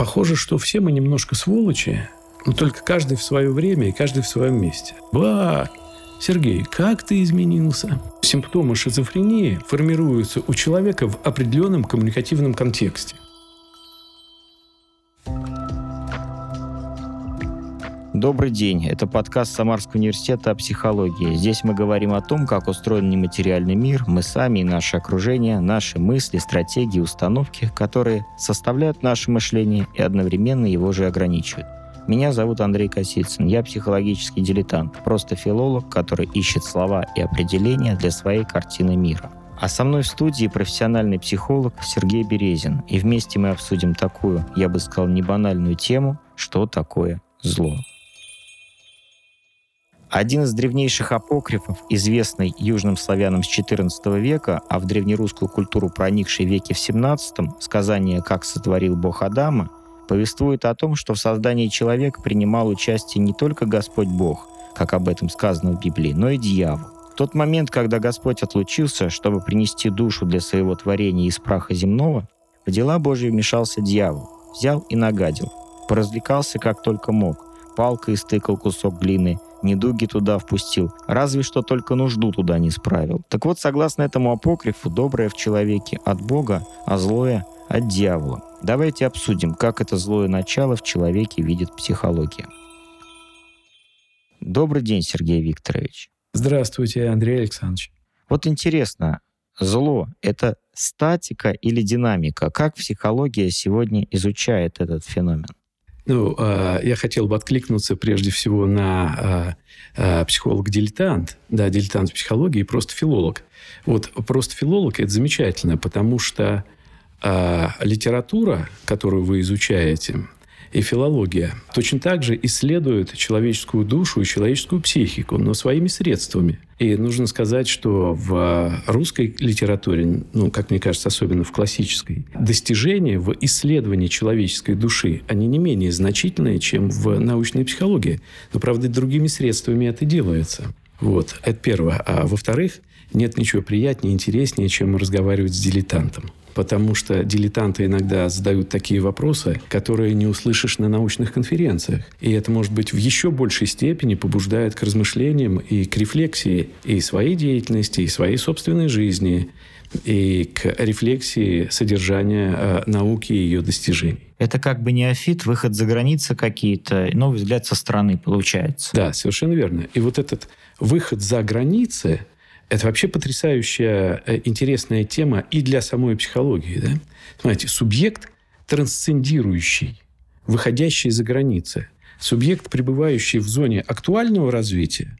Похоже, что все мы немножко сволочи, но только каждый в свое время и каждый в своем месте. Ба! Сергей, как ты изменился? Симптомы шизофрении формируются у человека в определенном коммуникативном контексте. Добрый день. Это подкаст Самарского университета о психологии. Здесь мы говорим о том, как устроен нематериальный мир, мы сами и наше окружение, наши мысли, стратегии, установки, которые составляют наше мышление и одновременно его же ограничивают. Меня зовут Андрей Косицын. Я психологический дилетант, просто филолог, который ищет слова и определения для своей картины мира. А со мной в студии профессиональный психолог Сергей Березин. И вместе мы обсудим такую, я бы сказал, небанальную тему, что такое зло. Один из древнейших апокрифов, известный южным славянам с XIV века, а в древнерусскую культуру проникший веке в XVII, сказание «Как сотворил Бог Адама», повествует о том, что в создании человека принимал участие не только Господь Бог, как об этом сказано в Библии, но и дьявол. В тот момент, когда Господь отлучился, чтобы принести душу для своего творения из праха земного, в дела Божьи вмешался дьявол, взял и нагадил, поразвлекался как только мог, палкой истыкал кусок глины – недуги туда впустил, разве что только нужду туда не справил. Так вот, согласно этому апокрифу, доброе в человеке от Бога, а злое от дьявола. Давайте обсудим, как это злое начало в человеке видит психология. Добрый день, Сергей Викторович. Здравствуйте, Андрей Александрович. Вот интересно, зло — это статика или динамика? Как психология сегодня изучает этот феномен? Ну, а, я хотел бы откликнуться прежде всего на а, а, психолог-дилетант, да, дилетант психологии и просто филолог. Вот просто филолог – это замечательно, потому что литература, которую вы изучаете, и филология точно так же исследуют человеческую душу и человеческую психику, но своими средствами. И нужно сказать, что в русской литературе, ну, как мне кажется, особенно в классической, достижения в исследовании человеческой души, они не менее значительные, чем в научной психологии. Но, правда, другими средствами это делается. Вот, это первое. А во-вторых, нет ничего приятнее, интереснее, чем разговаривать с дилетантом потому что дилетанты иногда задают такие вопросы, которые не услышишь на научных конференциях. И это, может быть, в еще большей степени побуждает к размышлениям и к рефлексии и своей деятельности, и своей собственной жизни, и к рефлексии содержания э, науки и ее достижений. Это как бы неофит, выход за границы какие-то, новый взгляд со стороны получается. Да, совершенно верно. И вот этот выход за границы – это вообще потрясающая э, интересная тема и для самой психологии. Да? Смотрите, субъект трансцендирующий, выходящий за границы, субъект, пребывающий в зоне актуального развития,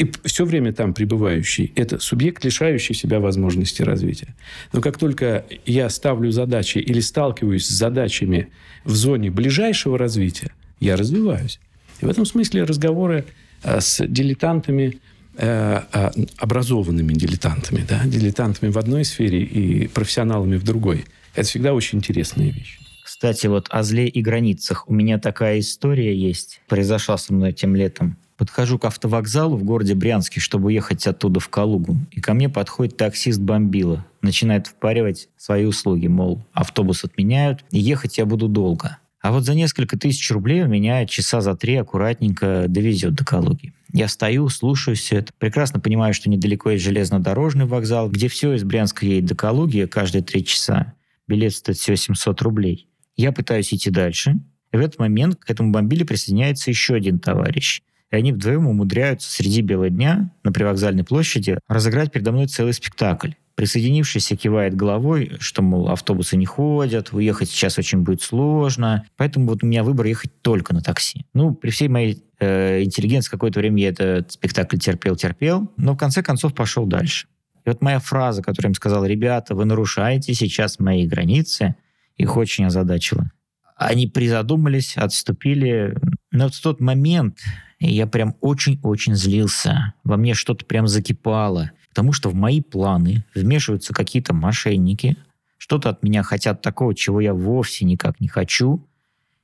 и все время там пребывающий, это субъект, лишающий себя возможности развития. Но как только я ставлю задачи или сталкиваюсь с задачами в зоне ближайшего развития, я развиваюсь. И в этом смысле разговоры э, с дилетантами образованными дилетантами, да, дилетантами в одной сфере и профессионалами в другой. Это всегда очень интересная вещь. Кстати, вот о зле и границах. У меня такая история есть. Произошла со мной тем летом. Подхожу к автовокзалу в городе Брянске, чтобы уехать оттуда в Калугу. И ко мне подходит таксист Бомбила. Начинает впаривать свои услуги, мол, автобус отменяют, и ехать я буду долго. А вот за несколько тысяч рублей у меня часа за три аккуратненько довезет до Калуги. Я стою, слушаю все это. Прекрасно понимаю, что недалеко есть железнодорожный вокзал, где все из Брянска едет до Калуги каждые три часа. Билет стоит всего 700 рублей. Я пытаюсь идти дальше. И в этот момент к этому бомбиле присоединяется еще один товарищ. И они вдвоем умудряются среди бела дня на привокзальной площади разыграть передо мной целый спектакль. Присоединившийся кивает головой, что, мол, автобусы не ходят, уехать сейчас очень будет сложно. Поэтому вот у меня выбор ехать только на такси. Ну, при всей моей э, интеллигенции какое-то время я этот спектакль терпел-терпел, но в конце концов пошел дальше. И вот моя фраза, которую я им сказал, ребята, вы нарушаете сейчас мои границы, их очень озадачила. Они призадумались, отступили. Но вот в тот момент я прям очень-очень злился. Во мне что-то прям закипало. Потому что в мои планы вмешиваются какие-то мошенники, что-то от меня хотят такого, чего я вовсе никак не хочу,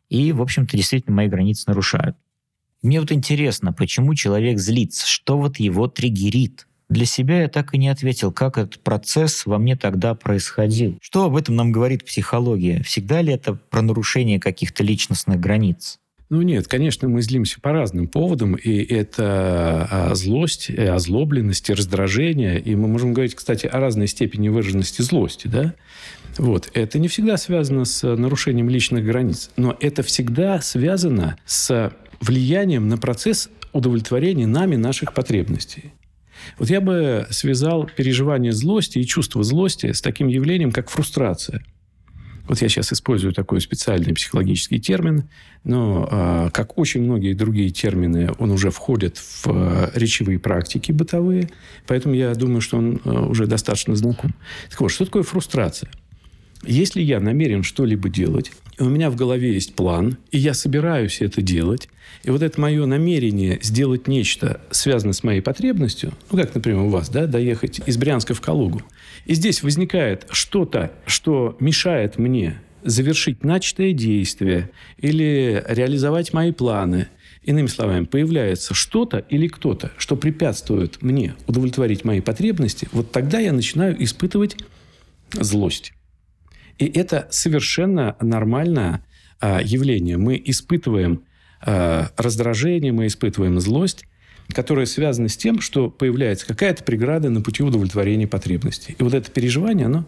и, в общем-то, действительно мои границы нарушают. Мне вот интересно, почему человек злится, что вот его триггерит? Для себя я так и не ответил, как этот процесс во мне тогда происходил. Что об этом нам говорит психология? Всегда ли это про нарушение каких-то личностных границ? Ну нет, конечно, мы злимся по разным поводам, и это а, злость, и озлобленность, и раздражение, и мы можем говорить, кстати, о разной степени выраженности злости, да? Вот. Это не всегда связано с нарушением личных границ, но это всегда связано с влиянием на процесс удовлетворения нами наших потребностей. Вот я бы связал переживание злости и чувство злости с таким явлением, как фрустрация – вот я сейчас использую такой специальный психологический термин, но, а, как очень многие другие термины, он уже входит в а, речевые практики бытовые, поэтому я думаю, что он а, уже достаточно знаком. Так вот, что такое фрустрация? Если я намерен что-либо делать, и у меня в голове есть план, и я собираюсь это делать, и вот это мое намерение сделать нечто, связанное с моей потребностью, ну, как, например, у вас, да, доехать из Брянска в Калугу, и здесь возникает что-то, что мешает мне завершить начатое действие или реализовать мои планы. Иными словами, появляется что-то или кто-то, что препятствует мне удовлетворить мои потребности, вот тогда я начинаю испытывать злость. И это совершенно нормальное а, явление. Мы испытываем а, раздражение, мы испытываем злость, которая связана с тем, что появляется какая-то преграда на пути удовлетворения потребностей. И вот это переживание, оно,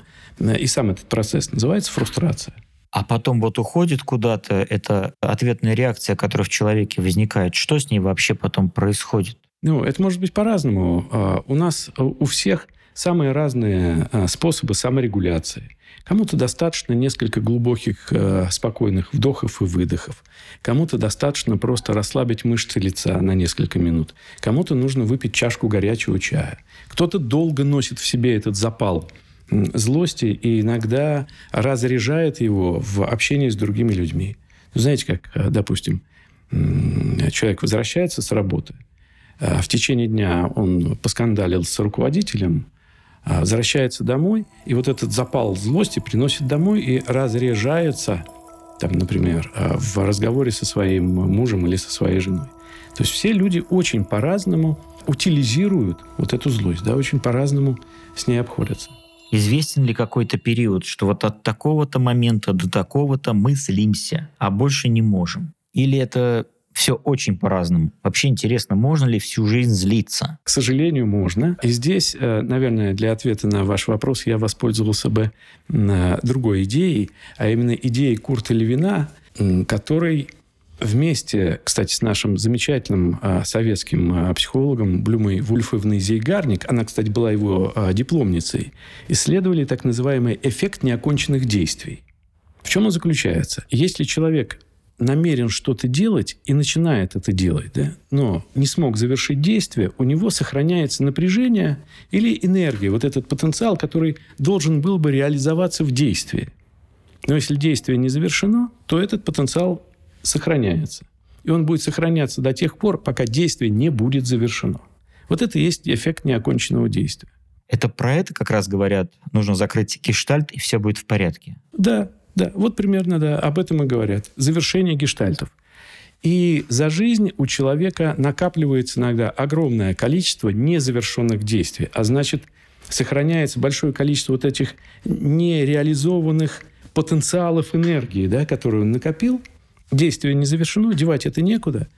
и сам этот процесс называется фрустрация. А потом вот уходит куда-то, это ответная реакция, которая в человеке возникает. Что с ней вообще потом происходит? Ну, это может быть по-разному. А, у нас, у всех самые разные способы саморегуляции. Кому-то достаточно несколько глубоких, э, спокойных вдохов и выдохов. Кому-то достаточно просто расслабить мышцы лица на несколько минут. Кому-то нужно выпить чашку горячего чая. Кто-то долго носит в себе этот запал злости и иногда разряжает его в общении с другими людьми. Знаете, как, э, допустим, человек возвращается с работы, э, в течение дня он поскандалил с руководителем, а, возвращается домой, и вот этот запал злости приносит домой и разряжается, там, например, а, в разговоре со своим мужем или со своей женой. То есть все люди очень по-разному утилизируют вот эту злость, да, очень по-разному с ней обходятся. Известен ли какой-то период, что вот от такого-то момента до такого-то мы злимся, а больше не можем? Или это все очень по-разному. Вообще интересно, можно ли всю жизнь злиться? К сожалению, можно. И здесь, э, наверное, для ответа на ваш вопрос я воспользовался бы другой идеей, а именно идеей Курта Левина, который вместе, кстати, с нашим замечательным а, советским психологом Блюмой Вульфовной Зейгарник, она, кстати, была его дипломницей, исследовали так называемый эффект неоконченных действий. В чем он заключается? Если человек намерен что-то делать и начинает это делать, да, но не смог завершить действие, у него сохраняется напряжение или энергия, вот этот потенциал, который должен был бы реализоваться в действии. Но если действие не завершено, то этот потенциал сохраняется. И он будет сохраняться до тех пор, пока действие не будет завершено. Вот это и есть эффект неоконченного действия. Это про это как раз говорят, нужно закрыть гештальт, и все будет в порядке. Да, да, вот примерно да, об этом и говорят. Завершение гештальтов. И за жизнь у человека накапливается иногда огромное количество незавершенных действий. А значит, сохраняется большое количество вот этих нереализованных потенциалов энергии, да, которую он накопил. Действие не завершено, девать это некуда.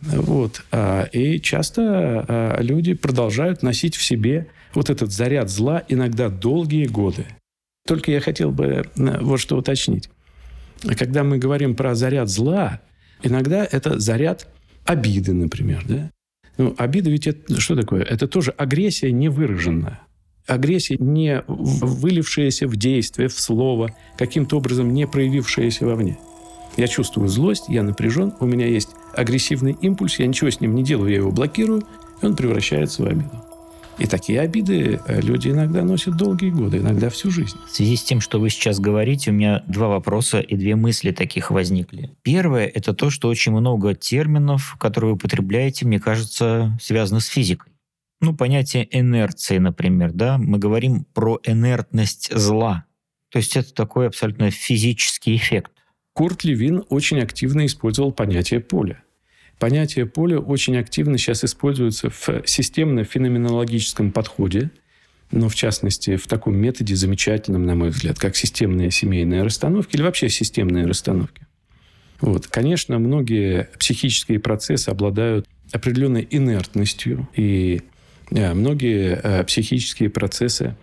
Вот. А, и часто а, люди продолжают носить в себе вот этот заряд зла иногда долгие годы. Только я хотел бы э, вот что уточнить. Когда мы говорим про заряд зла, иногда это заряд обиды, например. Да? Ну, обида ведь это что такое? Это тоже агрессия невыраженная. Агрессия, не вылившаяся в действие, в слово, каким-то образом не проявившаяся вовне. Я чувствую злость, я напряжен, у меня есть агрессивный импульс, я ничего с ним не делаю, я его блокирую, и он превращается в обиду. И такие обиды э, люди иногда носят долгие годы, иногда всю жизнь. В связи с тем, что вы сейчас говорите, у меня два вопроса и две мысли таких возникли. Первое — это то, что очень много терминов, которые вы употребляете, мне кажется, связаны с физикой. Ну, понятие инерции, например, да, мы говорим про инертность зла. То есть это такой абсолютно физический эффект. Курт Левин очень активно использовал понятие поля. Понятие поля очень активно сейчас используется в системно-феноменологическом подходе, но в частности в таком методе замечательном, на мой взгляд, как системные семейные расстановки или вообще системные расстановки. Вот. Конечно, многие психические процессы обладают определенной инертностью, и э, многие э, психические процессы,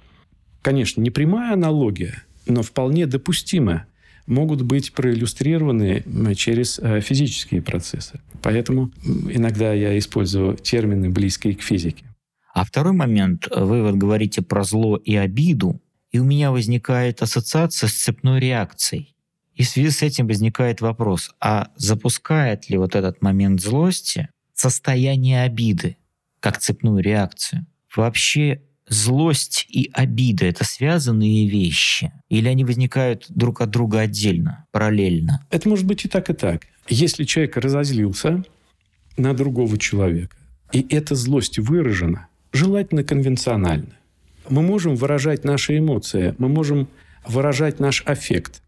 конечно, не прямая аналогия, но вполне допустимая могут быть проиллюстрированы через э, физические процессы. Поэтому иногда я использую термины, близкие к физике. А второй момент, вы вот говорите про зло и обиду, и у меня возникает ассоциация с цепной реакцией. И в связи с этим возникает вопрос, а запускает ли вот этот момент злости состояние обиды как цепную реакцию? Вообще злость и обида — это связанные вещи? Или они возникают друг от друга отдельно, параллельно? Это может быть и так, и так. Если человек разозлился на другого человека, и эта злость выражена, желательно конвенционально, мы можем выражать наши эмоции, мы можем выражать наш аффект.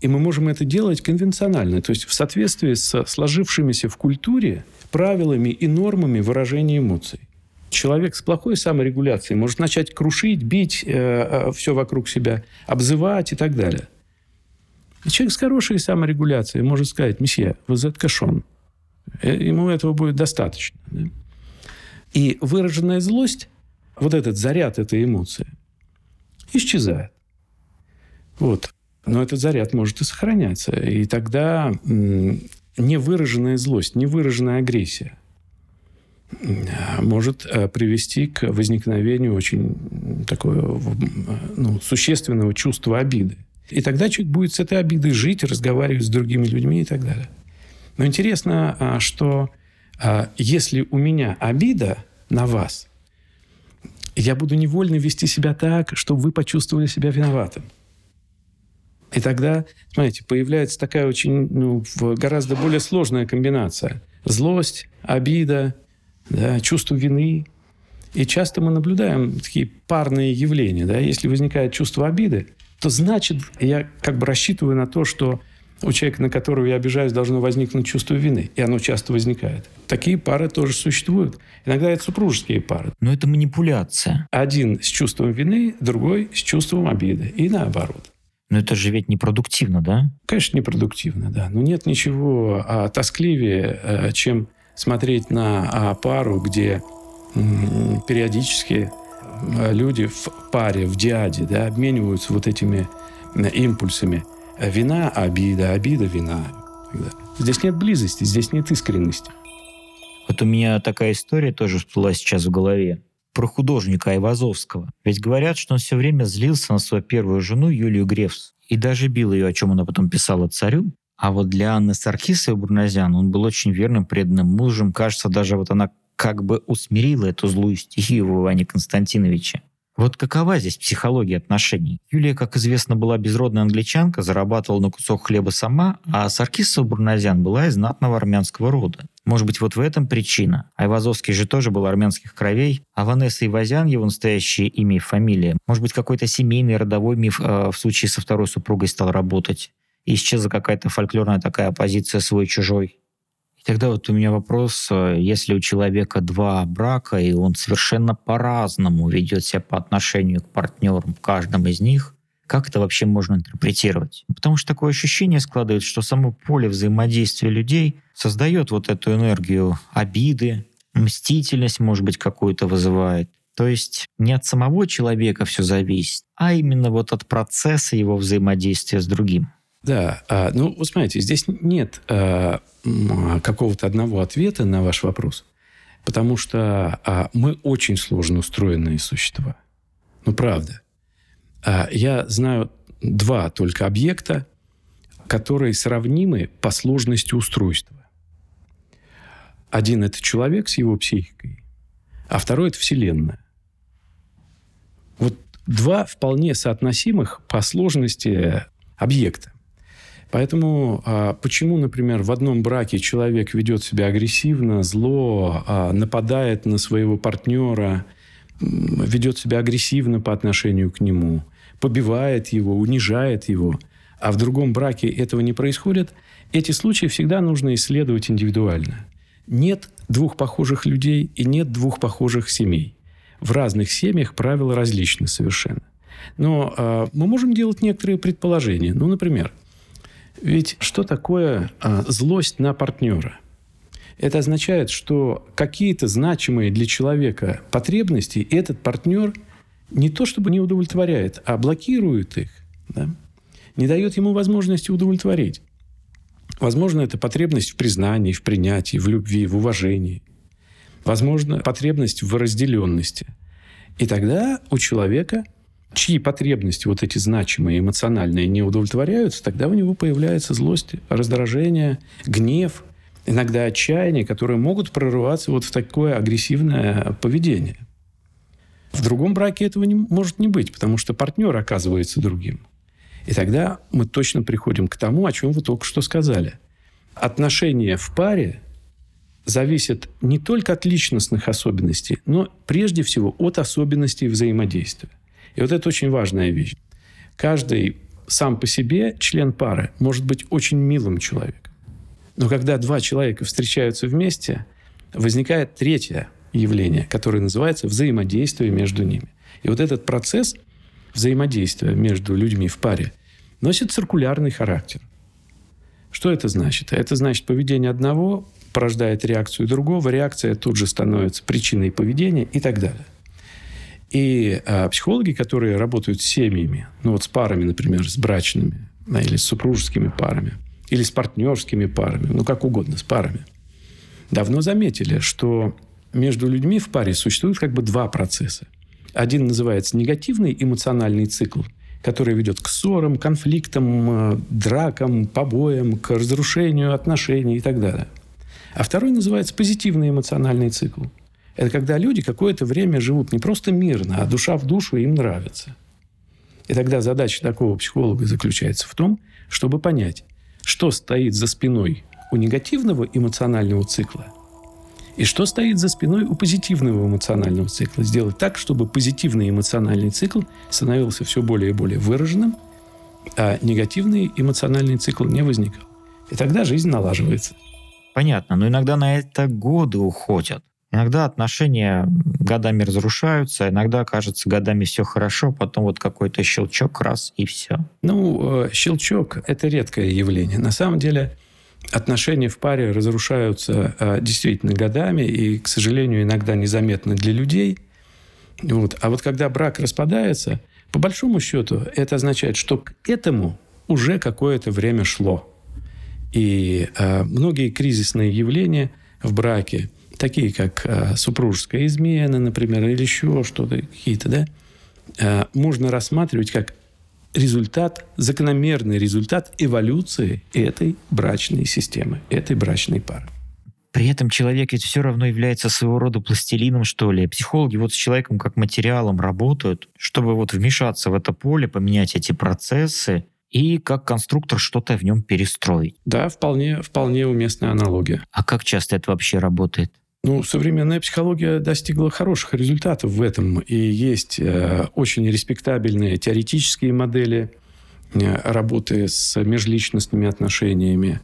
И мы можем это делать конвенционально, то есть в соответствии с сложившимися в культуре правилами и нормами выражения эмоций. Человек с плохой саморегуляцией может начать крушить, бить э, э, все вокруг себя, обзывать и так далее. И человек с хорошей саморегуляцией может сказать, месье, вы заткашен. Э, ему этого будет достаточно. Да? И выраженная злость, вот этот заряд этой эмоции, исчезает. Вот. Но этот заряд может и сохраняться. И тогда невыраженная злость, невыраженная агрессия – может э, привести к возникновению очень такого ну, существенного чувства обиды. И тогда человек будет с этой обидой жить, разговаривать с другими людьми и так далее. Но интересно, а, что а, если у меня обида на вас, я буду невольно вести себя так, чтобы вы почувствовали себя виноватым. И тогда, смотрите, появляется такая очень, ну, гораздо более сложная комбинация. Злость, обида, да, чувство вины. И часто мы наблюдаем такие парные явления. Да? Если возникает чувство обиды, то значит, я как бы рассчитываю на то, что у человека, на которого я обижаюсь, должно возникнуть чувство вины. И оно часто возникает. Такие пары тоже существуют. Иногда это супружеские пары. Но это манипуляция. Один с чувством вины, другой с чувством обиды. И наоборот. Но это же ведь непродуктивно, да? Конечно, непродуктивно, да. Но нет ничего а, тоскливее, э, чем смотреть на а, пару, где периодически а, люди в паре, в диаде, да, обмениваются вот этими импульсами. Вина, обида, обида, вина. Здесь нет близости, здесь нет искренности. Вот у меня такая история тоже всплыла сейчас в голове про художника Айвазовского. Ведь говорят, что он все время злился на свою первую жену Юлию Грефс и даже бил ее, о чем она потом писала царю. А вот для Анны Саркисовой Бурназян он был очень верным, преданным мужем. Кажется, даже вот она как бы усмирила эту злую стихию в Иване Константиновиче. Вот какова здесь психология отношений? Юлия, как известно, была безродная англичанка, зарабатывала на кусок хлеба сама, а Саркисова Бурназян была из знатного армянского рода. Может быть, вот в этом причина. Айвазовский же тоже был армянских кровей, а Ванесса Ивазян, его настоящее имя и фамилия. Может быть, какой-то семейный родовой миф э, в случае со второй супругой стал работать исчезла какая-то фольклорная такая позиция свой-чужой. И тогда вот у меня вопрос, э, если у человека два брака, и он совершенно по-разному ведет себя по отношению к партнерам в каждом из них, как это вообще можно интерпретировать? Потому что такое ощущение складывается, что само поле взаимодействия людей создает вот эту энергию обиды, мстительность, может быть, какую-то вызывает. То есть не от самого человека все зависит, а именно вот от процесса его взаимодействия с другим. Да, а, ну, вы смотрите, здесь нет а, какого-то одного ответа на ваш вопрос, потому что а, мы очень сложно устроенные существа. Ну, правда. Я знаю два только объекта, которые сравнимы по сложности устройства. Один – это человек с его психикой, а второй – это Вселенная. Вот два вполне соотносимых по сложности объекта. Поэтому а, почему, например, в одном браке человек ведет себя агрессивно, зло, а, нападает на своего партнера, ведет себя агрессивно по отношению к нему, побивает его, унижает его, а в другом браке этого не происходит, эти случаи всегда нужно исследовать индивидуально. нет двух похожих людей и нет двух похожих семей. В разных семьях правила различны совершенно. Но э, мы можем делать некоторые предположения. Ну, например, ведь что такое э, злость на партнера? Это означает, что какие-то значимые для человека потребности этот партнер не то чтобы не удовлетворяет, а блокирует их, да? не дает ему возможности удовлетворить. Возможно, это потребность в признании, в принятии, в любви, в уважении. Возможно, потребность в разделенности. И тогда у человека, чьи потребности вот эти значимые, эмоциональные не удовлетворяются, тогда у него появляется злость, раздражение, гнев, иногда отчаяние, которые могут прорываться вот в такое агрессивное поведение. В другом браке этого не, может не быть, потому что партнер оказывается другим. И тогда мы точно приходим к тому, о чем вы только что сказали. Отношения в паре зависят не только от личностных особенностей, но прежде всего от особенностей взаимодействия. И вот это очень важная вещь. Каждый сам по себе член пары может быть очень милым человеком. Но когда два человека встречаются вместе, возникает третье явление, которое называется взаимодействие между ними. И вот этот процесс взаимодействия между людьми в паре носит циркулярный характер. Что это значит? Это значит, поведение одного порождает реакцию другого, реакция тут же становится причиной поведения и так далее. И а, психологи, которые работают с семьями, ну вот с парами, например, с брачными, или с супружескими парами, или с партнерскими парами, ну как угодно, с парами, давно заметили, что между людьми в паре существует как бы два процесса. Один называется негативный эмоциональный цикл – который ведет к ссорам, конфликтам, э, дракам, побоям, к разрушению отношений и так далее. А второй называется позитивный эмоциональный цикл. Это когда люди какое-то время живут не просто мирно, а душа в душу им нравится. И тогда задача такого психолога заключается в том, чтобы понять, что стоит за спиной у негативного эмоционального цикла – и что стоит за спиной у позитивного эмоционального цикла? Сделать так, чтобы позитивный эмоциональный цикл становился все более и более выраженным, а негативный эмоциональный цикл не возникал. И тогда жизнь налаживается. Понятно, но иногда на это годы уходят. Иногда отношения годами разрушаются, иногда кажется годами все хорошо, потом вот какой-то щелчок раз и все. Ну, э, щелчок – это редкое явление. На самом деле, отношения в паре разрушаются а, действительно годами и, к сожалению, иногда незаметно для людей. Вот. А вот когда брак распадается, по большому счету, это означает, что к этому уже какое-то время шло. И а, многие кризисные явления в браке, такие как а, супружеская измена, например, или еще что-то, какие-то, да, а, можно рассматривать как результат, закономерный результат эволюции этой брачной системы, этой брачной пары. При этом человек ведь все равно является своего рода пластилином, что ли. Психологи вот с человеком как материалом работают, чтобы вот вмешаться в это поле, поменять эти процессы и как конструктор что-то в нем перестроить. Да, вполне, вполне уместная аналогия. А как часто это вообще работает? Ну, современная психология достигла хороших результатов в этом. И есть э, очень респектабельные теоретические модели э, работы с межличностными отношениями.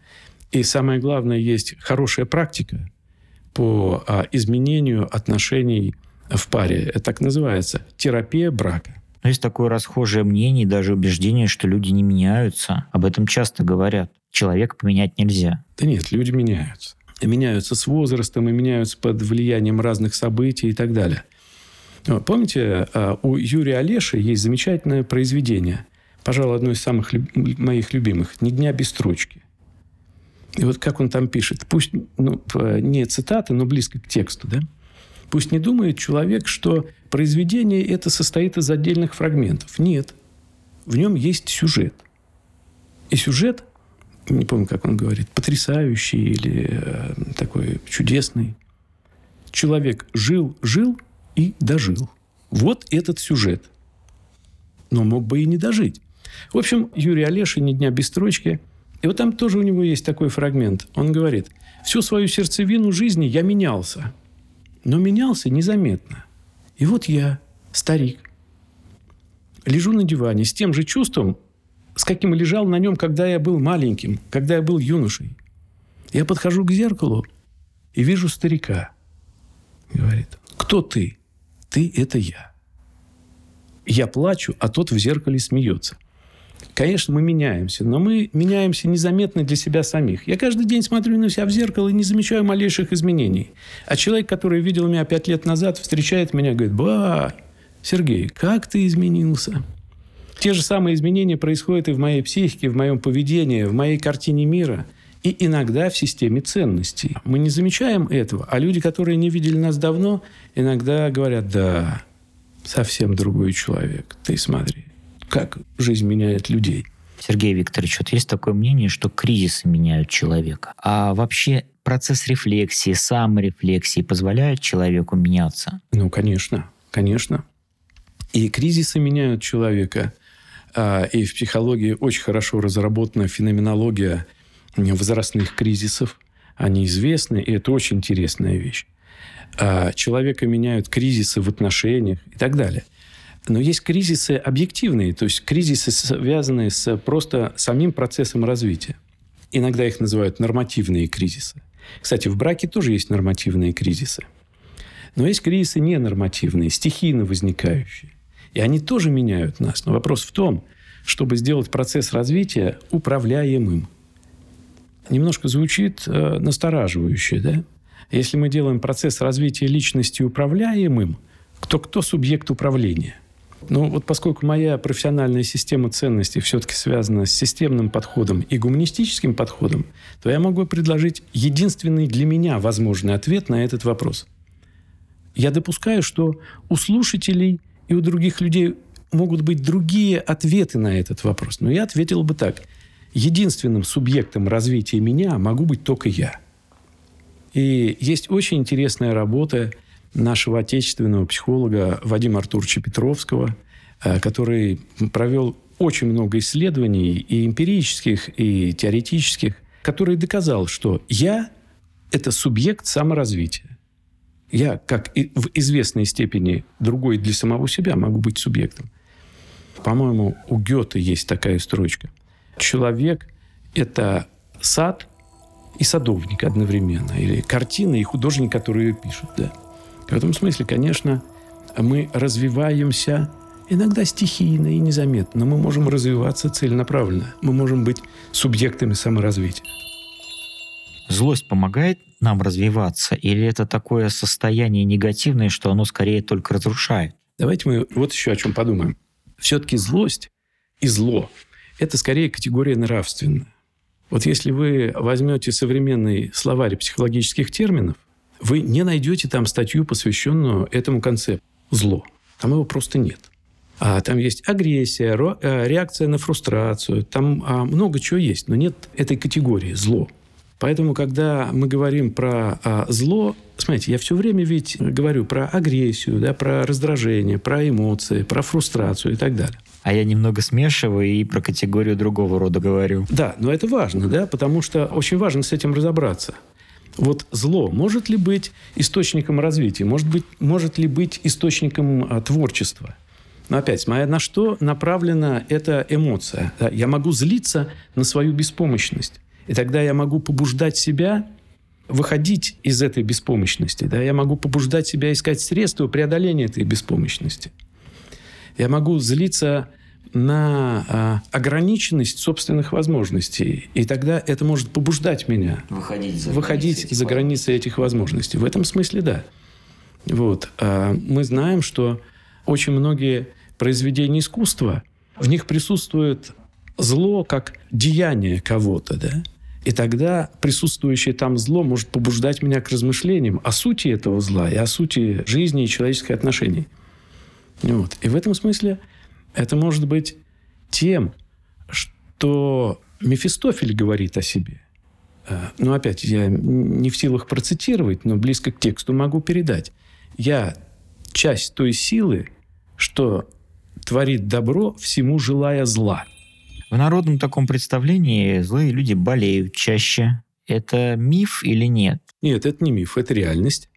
И самое главное, есть хорошая практика по э, изменению отношений в паре. Это так называется терапия брака. Но есть такое расхожее мнение и даже убеждение, что люди не меняются. Об этом часто говорят. Человека поменять нельзя. Да нет, люди меняются меняются с возрастом и меняются под влиянием разных событий и так далее. Помните, а, у Юрия Олеши есть замечательное произведение, пожалуй, одно из самых моих любимых «Ни дня без строчки». И вот как он там пишет, пусть ну, не цитаты, но близко к тексту, да? Пусть не думает человек, что произведение это состоит из отдельных фрагментов. Нет. В нем есть сюжет. И сюжет не помню, как он говорит, потрясающий или э, такой чудесный. Человек жил, жил и дожил. Вот этот сюжет. Но мог бы и не дожить. В общем, Юрий Олеша «Ни дня без строчки». И вот там тоже у него есть такой фрагмент. Он говорит, всю свою сердцевину жизни я менялся. Но менялся незаметно. И вот я, старик, лежу на диване с тем же чувством, с каким лежал на нем, когда я был маленьким, когда я был юношей. Я подхожу к зеркалу и вижу старика. Говорит, кто ты? Ты – это я. Я плачу, а тот в зеркале смеется. Конечно, мы меняемся, но мы меняемся незаметно для себя самих. Я каждый день смотрю на себя в зеркало и не замечаю малейших изменений. А человек, который видел меня пять лет назад, встречает меня и говорит, «Ба, Сергей, как ты изменился?» Те же самые изменения происходят и в моей психике, в моем поведении, в моей картине мира и иногда в системе ценностей. Мы не замечаем этого, а люди, которые не видели нас давно, иногда говорят, да, совсем другой человек, ты смотри как жизнь меняет людей. Сергей Викторович, вот есть такое мнение, что кризисы меняют человека. А вообще процесс рефлексии, саморефлексии позволяет человеку меняться? Ну, конечно, конечно. И кризисы меняют человека. А, и в психологии очень хорошо разработана феноменология возрастных кризисов. Они известны, и это очень интересная вещь. А, человека меняют кризисы в отношениях и так далее. Но есть кризисы объективные, то есть кризисы, связанные с просто самим процессом развития. Иногда их называют нормативные кризисы. Кстати, в браке тоже есть нормативные кризисы. Но есть кризисы ненормативные, стихийно возникающие. И они тоже меняют нас. Но вопрос в том, чтобы сделать процесс развития управляемым. Немножко звучит э, настораживающе, да? Если мы делаем процесс развития личности управляемым, то кто субъект управления? Ну вот поскольку моя профессиональная система ценностей все-таки связана с системным подходом и гуманистическим подходом, то я могу предложить единственный для меня возможный ответ на этот вопрос. Я допускаю, что у слушателей и у других людей могут быть другие ответы на этот вопрос. Но я ответил бы так. Единственным субъектом развития меня могу быть только я. И есть очень интересная работа нашего отечественного психолога Вадима Артуровича Петровского, э, который провел очень много исследований и эмпирических, и теоретических, который доказал, что я – это субъект саморазвития. Я, как и в известной степени другой для самого себя, могу быть субъектом. По-моему, у Гёте есть такая строчка. Человек – это сад и садовник одновременно. Или картина и художник, который ее пишет. Да. В этом смысле, конечно, мы развиваемся иногда стихийно и незаметно, но мы можем развиваться целенаправленно. Мы можем быть субъектами саморазвития. Злость помогает нам развиваться? Или это такое состояние негативное, что оно скорее только разрушает? Давайте мы вот еще о чем подумаем. Все-таки злость и зло – это скорее категория нравственная. Вот если вы возьмете современный словарь психологических терминов, вы не найдете там статью, посвященную этому концепту – зло. Там его просто нет. А там есть агрессия, э, реакция на фрустрацию, там а, много чего есть, но нет этой категории – зло. Поэтому, когда мы говорим про а, зло, смотрите, я все время ведь говорю про агрессию, да, про раздражение, про эмоции, про фрустрацию и так далее. А я немного смешиваю и про категорию другого рода говорю. Да, но это важно, да, потому что очень важно с этим разобраться. Вот зло может ли быть источником развития? Может, быть, может ли быть источником а, творчества? Но опять, моя на что направлена эта эмоция? Да, я могу злиться на свою беспомощность. И тогда я могу побуждать себя выходить из этой беспомощности. Да? Я могу побуждать себя искать средства преодоления этой беспомощности. Я могу злиться на а, ограниченность собственных возможностей. И тогда это может побуждать меня выходить за, выходить границы, за границы этих возможностей. В этом смысле да. Вот. А мы знаем, что очень многие произведения искусства, в них присутствует зло как деяние кого-то, да? И тогда присутствующее там зло может побуждать меня к размышлениям о сути этого зла и о сути жизни и человеческих отношений. Вот. И в этом смысле это может быть тем, что Мефистофель говорит о себе. Э, но опять, я не в силах процитировать, но близко к тексту могу передать. Я часть той силы, что творит добро, всему желая зла. В народном таком представлении злые люди болеют чаще. Это миф или нет? Нет, это не миф, это реальность.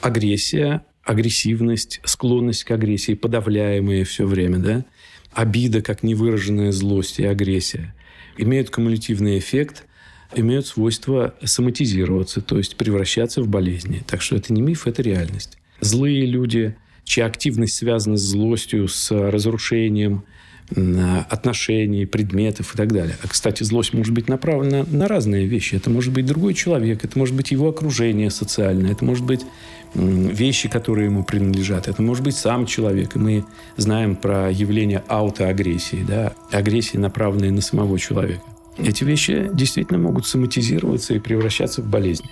Агрессия агрессивность, склонность к агрессии, подавляемые все время, да, обида как невыраженная злость и агрессия, имеют кумулятивный эффект имеют свойство соматизироваться, то есть превращаться в болезни. Так что это не миф, это реальность. Злые люди, чья активность связана с злостью, с разрушением, отношений, предметов и так далее. А, кстати, злость может быть направлена на разные вещи. Это может быть другой человек, это может быть его окружение социальное, это может быть вещи, которые ему принадлежат, это может быть сам человек. И мы знаем про явление аутоагрессии, да, агрессии, направленной на самого человека. Эти вещи действительно могут соматизироваться и превращаться в болезни.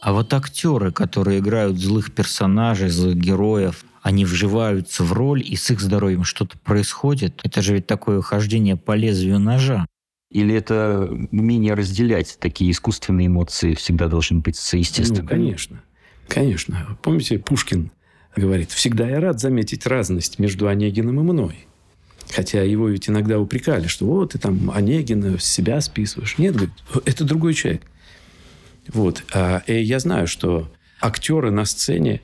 А вот актеры, которые играют злых персонажей, злых героев, они вживаются в роль, и с их здоровьем что-то происходит. Это же ведь такое хождение по лезвию ножа. Или это умение разделять такие искусственные эмоции всегда должен быть естественным? Ну, конечно. Конечно. Помните, Пушкин говорит, «Всегда я рад заметить разность между Онегиным и мной». Хотя его ведь иногда упрекали, что вот ты там Онегина с себя списываешь. Нет, говорит, это другой человек. Вот. А, и я знаю, что актеры на сцене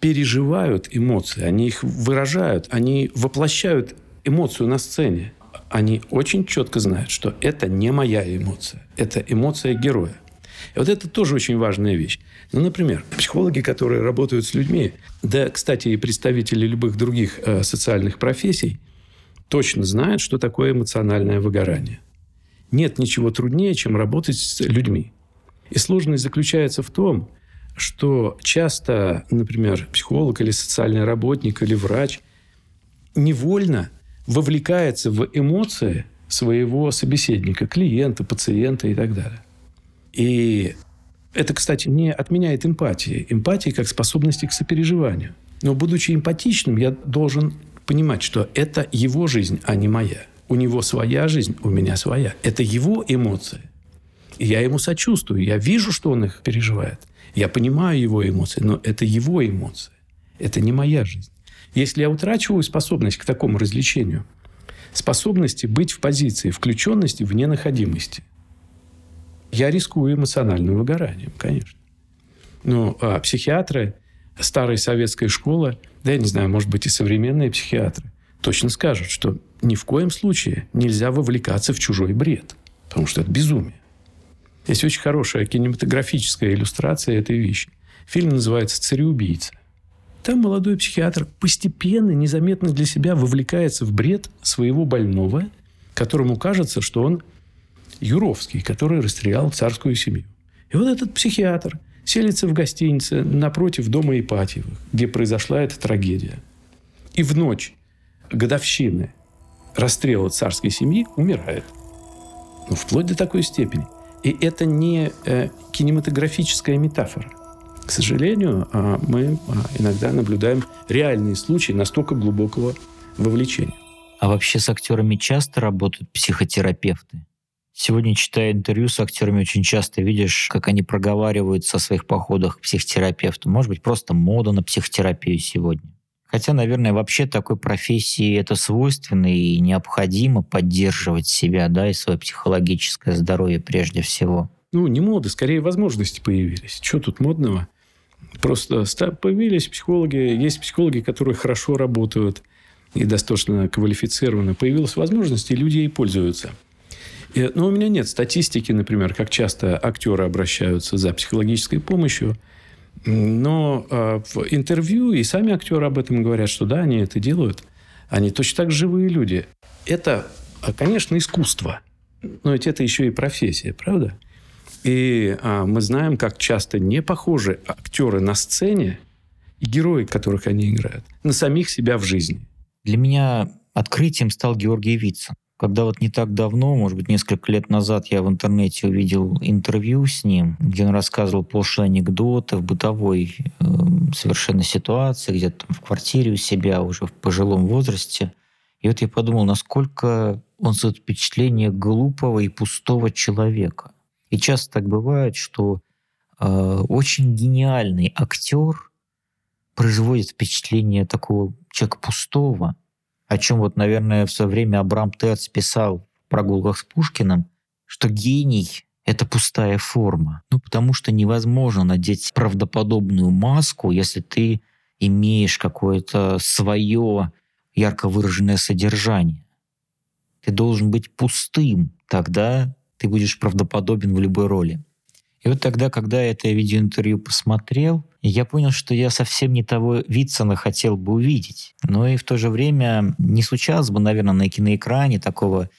переживают эмоции, они их выражают, они воплощают эмоцию на сцене. Они очень четко знают, что это не моя эмоция, это эмоция героя. И вот это тоже очень важная вещь. Ну, например, психологи, которые работают с людьми, да, кстати, и представители любых других э, социальных профессий, точно знают, что такое эмоциональное выгорание. Нет ничего труднее, чем работать с людьми. И сложность заключается в том, что часто, например, психолог или социальный работник или врач невольно вовлекается в эмоции своего собеседника, клиента, пациента и так далее. И это, кстати, не отменяет эмпатии. Эмпатии как способности к сопереживанию. Но будучи эмпатичным, я должен понимать, что это его жизнь, а не моя. У него своя жизнь, у меня своя. Это его эмоции. И я ему сочувствую. Я вижу, что он их переживает. Я понимаю его эмоции, но это его эмоции. Это не моя жизнь. Если я утрачиваю способность к такому развлечению, способности быть в позиции включенности в ненаходимости, я рискую эмоциональным выгоранием, конечно. Но а, психиатры старой советской школы, да я не знаю, может быть и современные психиатры, точно скажут, что ни в коем случае нельзя вовлекаться в чужой бред, потому что это безумие. Есть очень хорошая кинематографическая иллюстрация этой вещи. Фильм называется «Цареубийца». Там молодой психиатр постепенно, незаметно для себя вовлекается в бред своего больного, которому кажется, что он Юровский, который расстрелял царскую семью. И вот этот психиатр селится в гостинице напротив дома Ипатьевых, где произошла эта трагедия. И в ночь годовщины расстрела царской семьи умирает. Ну, вплоть до такой степени – и это не э, кинематографическая метафора. К сожалению, э, мы э, иногда наблюдаем реальные случаи настолько глубокого вовлечения. А вообще с актерами часто работают психотерапевты? Сегодня, читая интервью с актерами, очень часто видишь, как они проговариваются о своих походах к психотерапевту. Может быть, просто мода на психотерапию сегодня. Хотя, наверное, вообще такой профессии это свойственно и необходимо поддерживать себя, да, и свое психологическое здоровье прежде всего. Ну, не моды, скорее возможности появились. Что тут модного? Просто появились психологи, есть психологи, которые хорошо работают и достаточно квалифицированы. Появилась возможность, и люди ей пользуются. И, но у меня нет статистики, например, как часто актеры обращаются за психологической помощью – но э, в интервью и сами актеры об этом говорят, что да, они это делают. Они точно так живые люди. Это, а, конечно, искусство. Но ведь это еще и профессия, правда? И а, мы знаем, как часто не похожи актеры на сцене и герои, которых они играют, на самих себя в жизни. Для меня открытием стал Георгий Вицин когда вот не так давно, может быть, несколько лет назад я в интернете увидел интервью с ним, где он рассказывал пошлые анекдоты в бытовой э, совершенно ситуации, где-то в квартире у себя уже в пожилом возрасте. И вот я подумал, насколько он создает впечатление глупого и пустого человека. И часто так бывает, что э, очень гениальный актер производит впечатление такого человека пустого, о чем вот, наверное, в свое время Абрам Терц писал в прогулках с Пушкиным, что гений — это пустая форма. Ну, потому что невозможно надеть правдоподобную маску, если ты имеешь какое-то свое ярко выраженное содержание. Ты должен быть пустым, тогда ты будешь правдоподобен в любой роли. И вот тогда, когда я это видеоинтервью посмотрел, я понял, что я совсем не того Вицина хотел бы увидеть. Но и в то же время не случалось бы, наверное, на киноэкране такого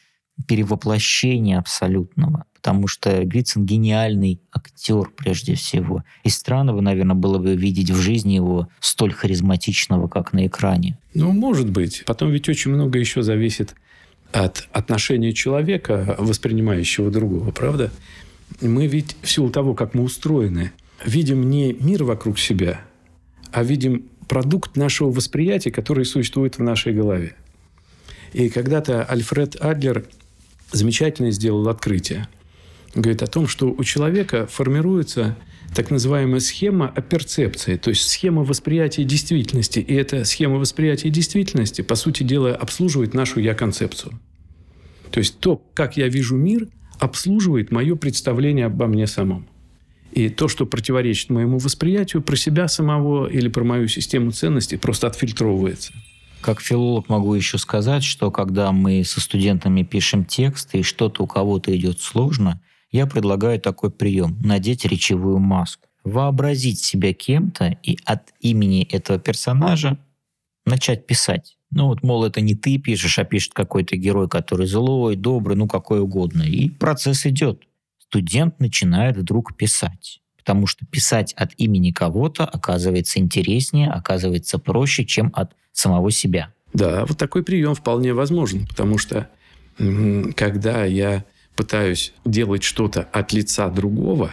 перевоплощения абсолютного. Потому что Вицин гениальный актер прежде всего. И странно бы, наверное, было бы видеть в жизни его столь харизматичного, как на экране. Ну, может быть. Потом ведь очень много еще зависит от отношения человека, воспринимающего другого, правда? Мы ведь в силу того, как мы устроены, видим не мир вокруг себя, а видим продукт нашего восприятия, который существует в нашей голове. И когда-то Альфред Адлер замечательно сделал открытие. Говорит о том, что у человека формируется так называемая схема о перцепции, то есть схема восприятия действительности. И эта схема восприятия действительности, по сути дела, обслуживает нашу «я-концепцию». То есть то, как я вижу мир, обслуживает мое представление обо мне самом. И то, что противоречит моему восприятию про себя самого или про мою систему ценностей, просто отфильтровывается. Как филолог могу еще сказать, что когда мы со студентами пишем тексты и что-то у кого-то идет сложно, я предлагаю такой прием – надеть речевую маску. Вообразить себя кем-то и от имени этого персонажа начать писать. Ну вот, мол, это не ты пишешь, а пишет какой-то герой, который злой, добрый, ну какой угодно. И процесс идет. Студент начинает вдруг писать. Потому что писать от имени кого-то оказывается интереснее, оказывается проще, чем от самого себя. Да, вот такой прием вполне возможен, потому что когда я пытаюсь делать что-то от лица другого,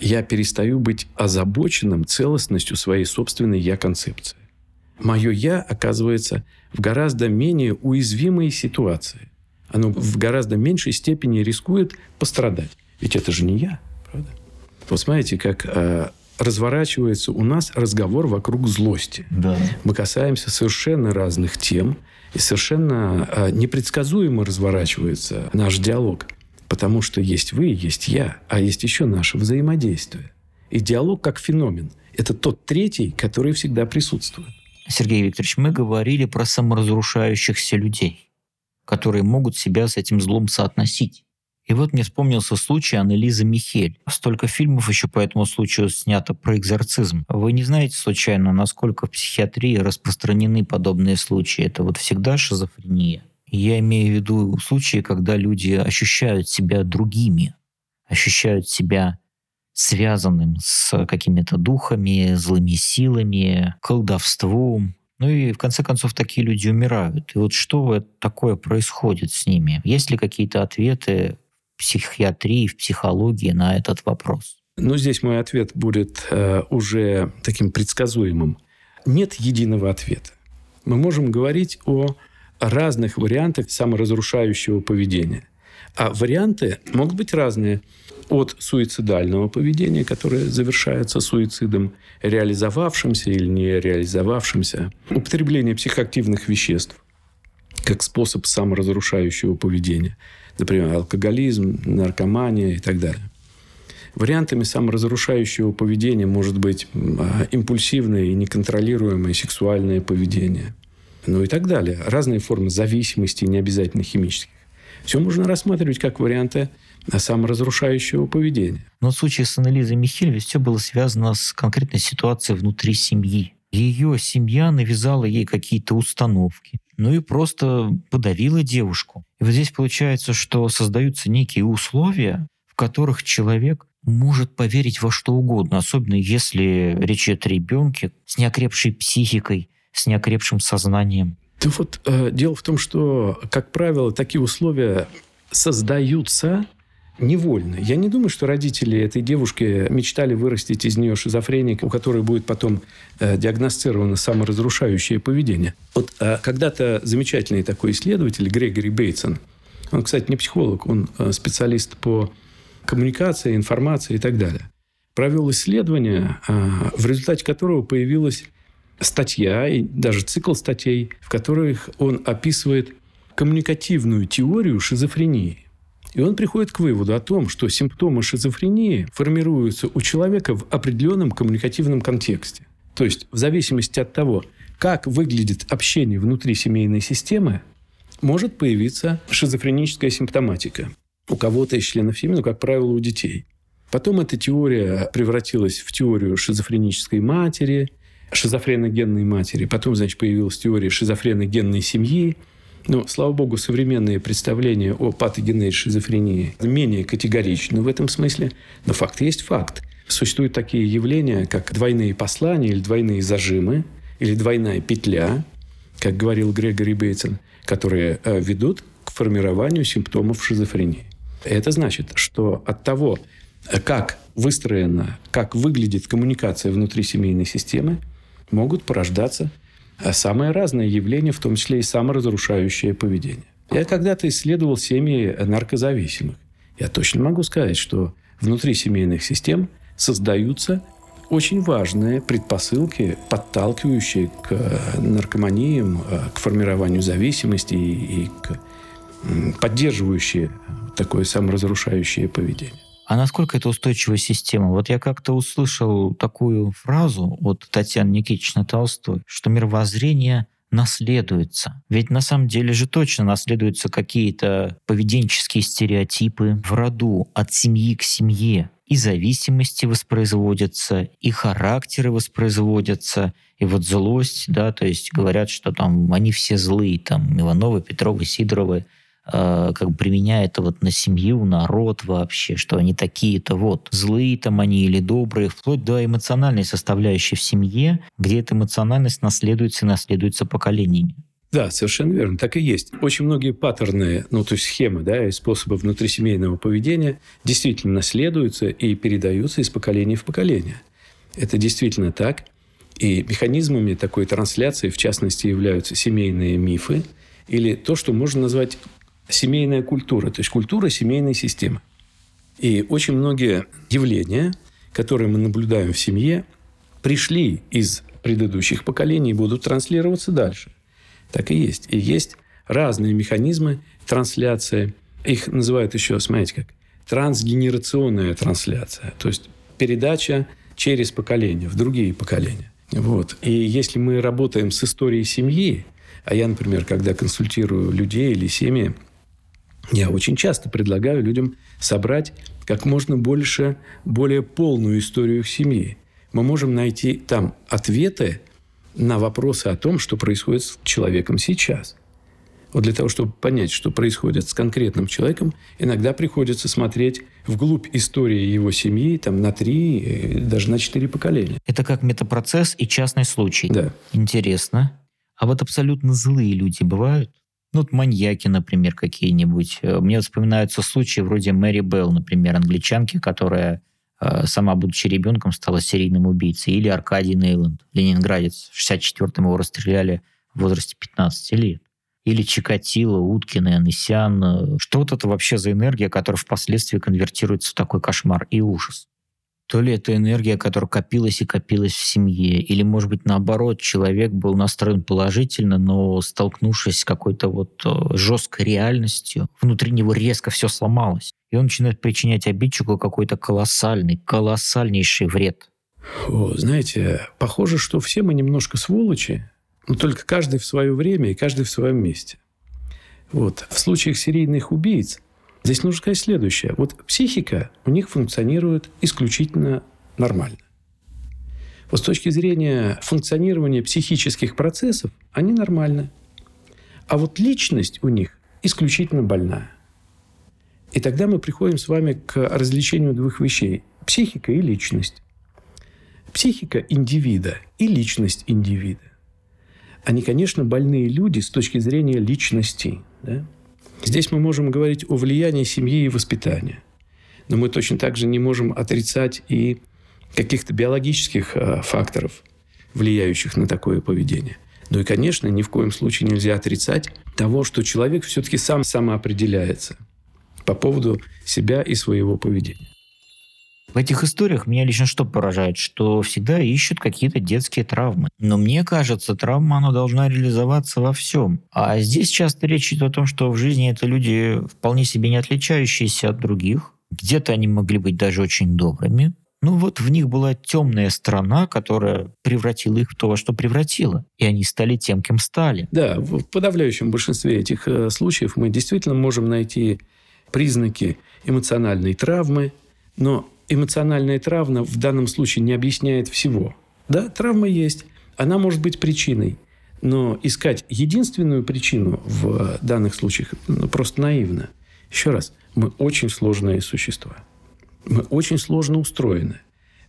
я перестаю быть озабоченным целостностью своей собственной я-концепции мое «я» оказывается в гораздо менее уязвимой ситуации. Оно в гораздо меньшей степени рискует пострадать. Ведь это же не я, правда? Вот смотрите, как э, разворачивается у нас разговор вокруг злости. Да. Мы касаемся совершенно разных тем, и совершенно э, непредсказуемо разворачивается наш диалог. Потому что есть вы, есть я, а есть еще наше взаимодействие. И диалог как феномен – это тот третий, который всегда присутствует. Сергей Викторович, мы говорили про саморазрушающихся людей, которые могут себя с этим злом соотносить. И вот мне вспомнился случай Аннелизы Михель. Столько фильмов еще по этому случаю снято про экзорцизм. Вы не знаете случайно, насколько в психиатрии распространены подобные случаи? Это вот всегда шизофрения. Я имею в виду случаи, когда люди ощущают себя другими, ощущают себя связанным с какими-то духами, злыми силами, колдовством. Ну и в конце концов такие люди умирают. И вот что такое происходит с ними? Есть ли какие-то ответы психиатрии, в психологии на этот вопрос? Ну, здесь мой ответ будет э, уже таким предсказуемым. Нет единого ответа. Мы можем говорить о разных вариантах саморазрушающего поведения. А варианты могут быть разные от суицидального поведения, которое завершается суицидом, реализовавшимся или не реализовавшимся, употребление психоактивных веществ как способ саморазрушающего поведения. Например, алкоголизм, наркомания и так далее. Вариантами саморазрушающего поведения может быть а, импульсивное и неконтролируемое сексуальное поведение. Ну и так далее. Разные формы зависимости, не обязательно химических. Все можно рассматривать как варианты саморазрушающего поведения. Но в случае с Анализой Михель все было связано с конкретной ситуацией внутри семьи. Ее семья навязала ей какие-то установки, ну и просто подавила девушку. Вот здесь получается, что создаются некие условия, в которых человек может поверить во что угодно, особенно если речь идет о ребенке с неокрепшей психикой, с неокрепшим сознанием. Да вот э, дело в том, что, как правило, такие условия создаются невольно. Я не думаю, что родители этой девушки мечтали вырастить из нее шизофреника, у которой будет потом э, диагностировано саморазрушающее поведение. Вот э, когда-то замечательный такой исследователь Грегори Бейтсон, он, кстати, не психолог, он э, специалист по коммуникации, информации и так далее, провел исследование, э, в результате которого появилась статья и даже цикл статей, в которых он описывает коммуникативную теорию шизофрении. И он приходит к выводу о том, что симптомы шизофрении формируются у человека в определенном коммуникативном контексте. То есть в зависимости от того, как выглядит общение внутри семейной системы, может появиться шизофреническая симптоматика. у кого-то из членов семьи, но, как правило, у детей. Потом эта теория превратилась в теорию шизофренической матери, шизофреногенной матери. Потом, значит, появилась теория шизофреногенной семьи. Но, слава богу, современные представления о патогенной шизофрении менее категоричны в этом смысле. Но факт есть факт. Существуют такие явления, как двойные послания или двойные зажимы, или двойная петля, как говорил Грегори Бейтсон, которые э, ведут к формированию симптомов шизофрении. Это значит, что от того, как выстроена, как выглядит коммуникация внутри семейной системы, могут порождаться э, самые разные явления, в том числе и саморазрушающее поведение. Я когда-то исследовал семьи наркозависимых. Я точно могу сказать, что внутри семейных систем создаются очень важные предпосылки, подталкивающие к э, наркоманиям, э, к формированию зависимости и к поддерживающие такое саморазрушающее поведение. А насколько это устойчивая система? Вот я как-то услышал такую фразу от Татьяны Никитичны Толстой, что мировоззрение наследуется. Ведь на самом деле же точно наследуются какие-то поведенческие стереотипы в роду от семьи к семье. И зависимости воспроизводятся, и характеры воспроизводятся, и вот злость, да, то есть говорят, что там они все злые, там Ивановы, Петровы, Сидоровы, э, как бы применяя это вот на семью, народ вообще, что они такие-то вот злые там они или добрые, вплоть до эмоциональной составляющей в семье, где эта эмоциональность наследуется и наследуется поколениями. Да, совершенно верно, так и есть. Очень многие паттерны, ну, то есть схемы, да, и способы внутрисемейного поведения действительно наследуются и передаются из поколения в поколение. Это действительно так. И механизмами такой трансляции, в частности, являются семейные мифы или то, что можно назвать семейная культура, то есть культура семейной системы. И очень многие явления, которые мы наблюдаем в семье, пришли из предыдущих поколений и будут транслироваться дальше. Так и есть. И есть разные механизмы трансляции. Их называют еще, смотрите как, трансгенерационная трансляция. То есть передача через поколение, в другие поколения. Вот. И если мы работаем с историей семьи, а я, например, когда консультирую людей или семьи, я очень часто предлагаю людям собрать как можно больше, более полную историю их семьи. Мы можем найти там ответы на вопросы о том, что происходит с человеком сейчас. Вот для того, чтобы понять, что происходит с конкретным человеком, иногда приходится смотреть вглубь истории его семьи там, на три, э, даже на четыре поколения. Это как метапроцесс и частный случай. Да. Интересно. А вот абсолютно злые люди бывают? Ну, вот маньяки, например, какие-нибудь. Э, мне вспоминаются случаи вроде Мэри Белл, например, англичанки, которая э, сама, будучи ребенком, стала серийным убийцей. Или Аркадий Нейланд, ленинградец. В 64-м его расстреляли в возрасте 15 лет. Или Чикатило, Уткин Анисян. Что вот это вообще за энергия, которая впоследствии конвертируется в такой кошмар и ужас? То ли это энергия, которая копилась и копилась в семье, или, может быть, наоборот, человек был настроен положительно, но столкнувшись с какой-то вот э, жесткой реальностью, внутри него резко все сломалось. И он начинает причинять обидчику какой-то колоссальный, колоссальнейший вред. О, знаете, похоже, что все мы немножко сволочи, но только каждый в свое время и каждый в своем месте. Вот. В случаях серийных убийц Здесь нужно сказать следующее. Вот психика у них функционирует исключительно нормально. Вот с точки зрения функционирования психических процессов, они нормальны. А вот личность у них исключительно больная. И тогда мы приходим с вами к развлечению двух вещей. Психика и личность. Психика индивида и личность индивида. Они, конечно, больные люди с точки зрения личности. Да? Здесь мы можем говорить о влиянии семьи и воспитания. Но мы точно так же не можем отрицать и каких-то биологических э, факторов, влияющих на такое поведение. Ну и, конечно, ни в коем случае нельзя отрицать того, что человек все-таки сам самоопределяется по поводу себя и своего поведения. В этих историях меня лично что поражает, что всегда ищут какие-то детские травмы. Но мне кажется, травма, она должна реализоваться во всем. А здесь часто речь идет о том, что в жизни это люди вполне себе не отличающиеся от других. Где-то они могли быть даже очень добрыми. Ну вот в них была темная сторона, которая превратила их в то, во что превратила. И они стали тем, кем стали. Да, в подавляющем большинстве этих э, случаев мы действительно можем найти признаки эмоциональной травмы, но эмоциональная травма в данном случае не объясняет всего. Да, травма есть, она может быть причиной, но искать единственную причину в данных случаях ну, просто наивно. Еще раз, мы очень сложные существа. Мы очень сложно устроены.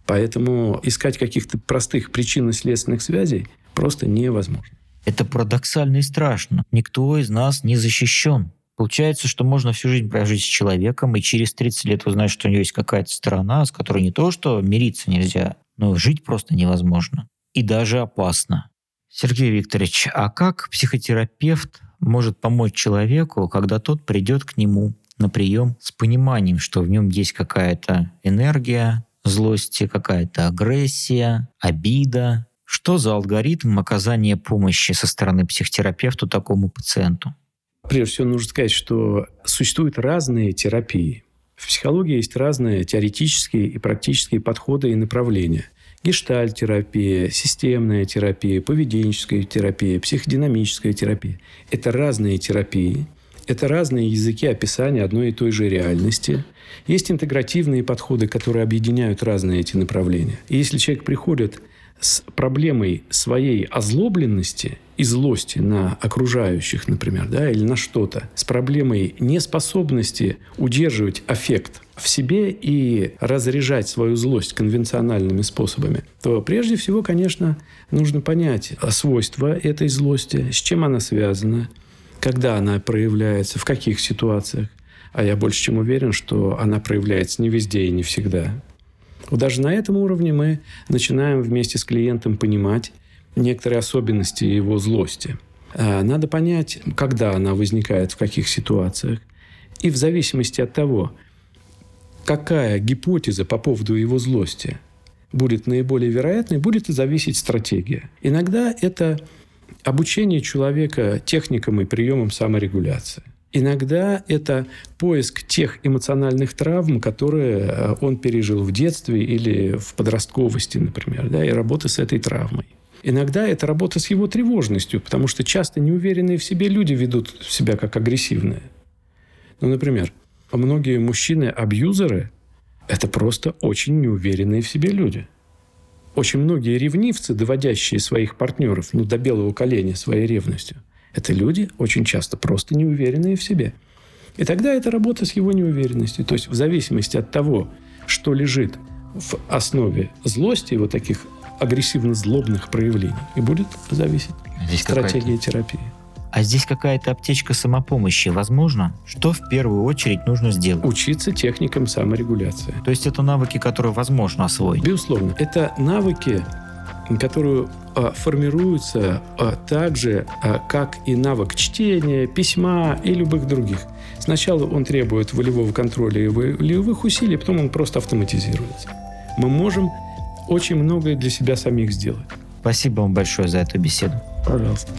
Поэтому искать каких-то простых причинно-следственных связей просто невозможно. Это парадоксально и страшно. Никто из нас не защищен. Получается, что можно всю жизнь прожить с человеком, и через 30 лет узнать, что у него есть какая-то сторона, с которой не то, что мириться нельзя, но жить просто невозможно. И даже опасно. Сергей Викторович, а как психотерапевт может помочь человеку, когда тот придет к нему на прием с пониманием, что в нем есть какая-то энергия злости, какая-то агрессия, обида? Что за алгоритм оказания помощи со стороны психотерапевта такому пациенту? Прежде всего, нужно сказать, что существуют разные терапии. В психологии есть разные теоретические и практические подходы и направления. Гештальт-терапия, системная терапия, поведенческая терапия, психодинамическая терапия. Это разные терапии, это разные языки описания одной и той же реальности. Есть интегративные подходы, которые объединяют разные эти направления. И если человек приходит с проблемой своей озлобленности и злости на окружающих, например, да, или на что-то, с проблемой неспособности удерживать аффект в себе и разряжать свою злость конвенциональными способами, то прежде всего, конечно, нужно понять свойства этой злости, с чем она связана, когда она проявляется, в каких ситуациях. А я больше чем уверен, что она проявляется не везде и не всегда. Вот даже на этом уровне мы начинаем вместе с клиентом понимать некоторые особенности его злости. А, надо понять, когда она возникает, в каких ситуациях. И в зависимости от того, какая гипотеза по поводу его злости будет наиболее вероятной, будет и зависеть стратегия. Иногда это обучение человека техникам и приемам саморегуляции. Иногда это поиск тех эмоциональных травм, которые э, он пережил в детстве или в подростковости, например, да, и работа с этой травмой. Иногда это работа с его тревожностью, потому что часто неуверенные в себе люди ведут себя как агрессивные. Ну, например, многие мужчины-абьюзеры – это просто очень неуверенные в себе люди. Очень многие ревнивцы, доводящие своих партнеров ну, до белого коленя своей ревностью – это люди очень часто просто неуверенные в себе. И тогда это работа с его неуверенностью. То есть в зависимости от того, что лежит в основе злости, вот таких агрессивно-злобных проявлений, и будет зависеть Здесь стратегия терапии. А здесь какая-то аптечка самопомощи, возможно? Что в первую очередь нужно сделать? Учиться техникам саморегуляции. То есть это навыки, которые возможно освоить? Безусловно. Это навыки, которую а, формируются а, так же, а, как и навык чтения, письма и любых других. Сначала он требует волевого контроля и волевых усилий, потом он просто автоматизируется. Мы можем очень многое для себя самих сделать. Спасибо вам большое за эту беседу. Пожалуйста.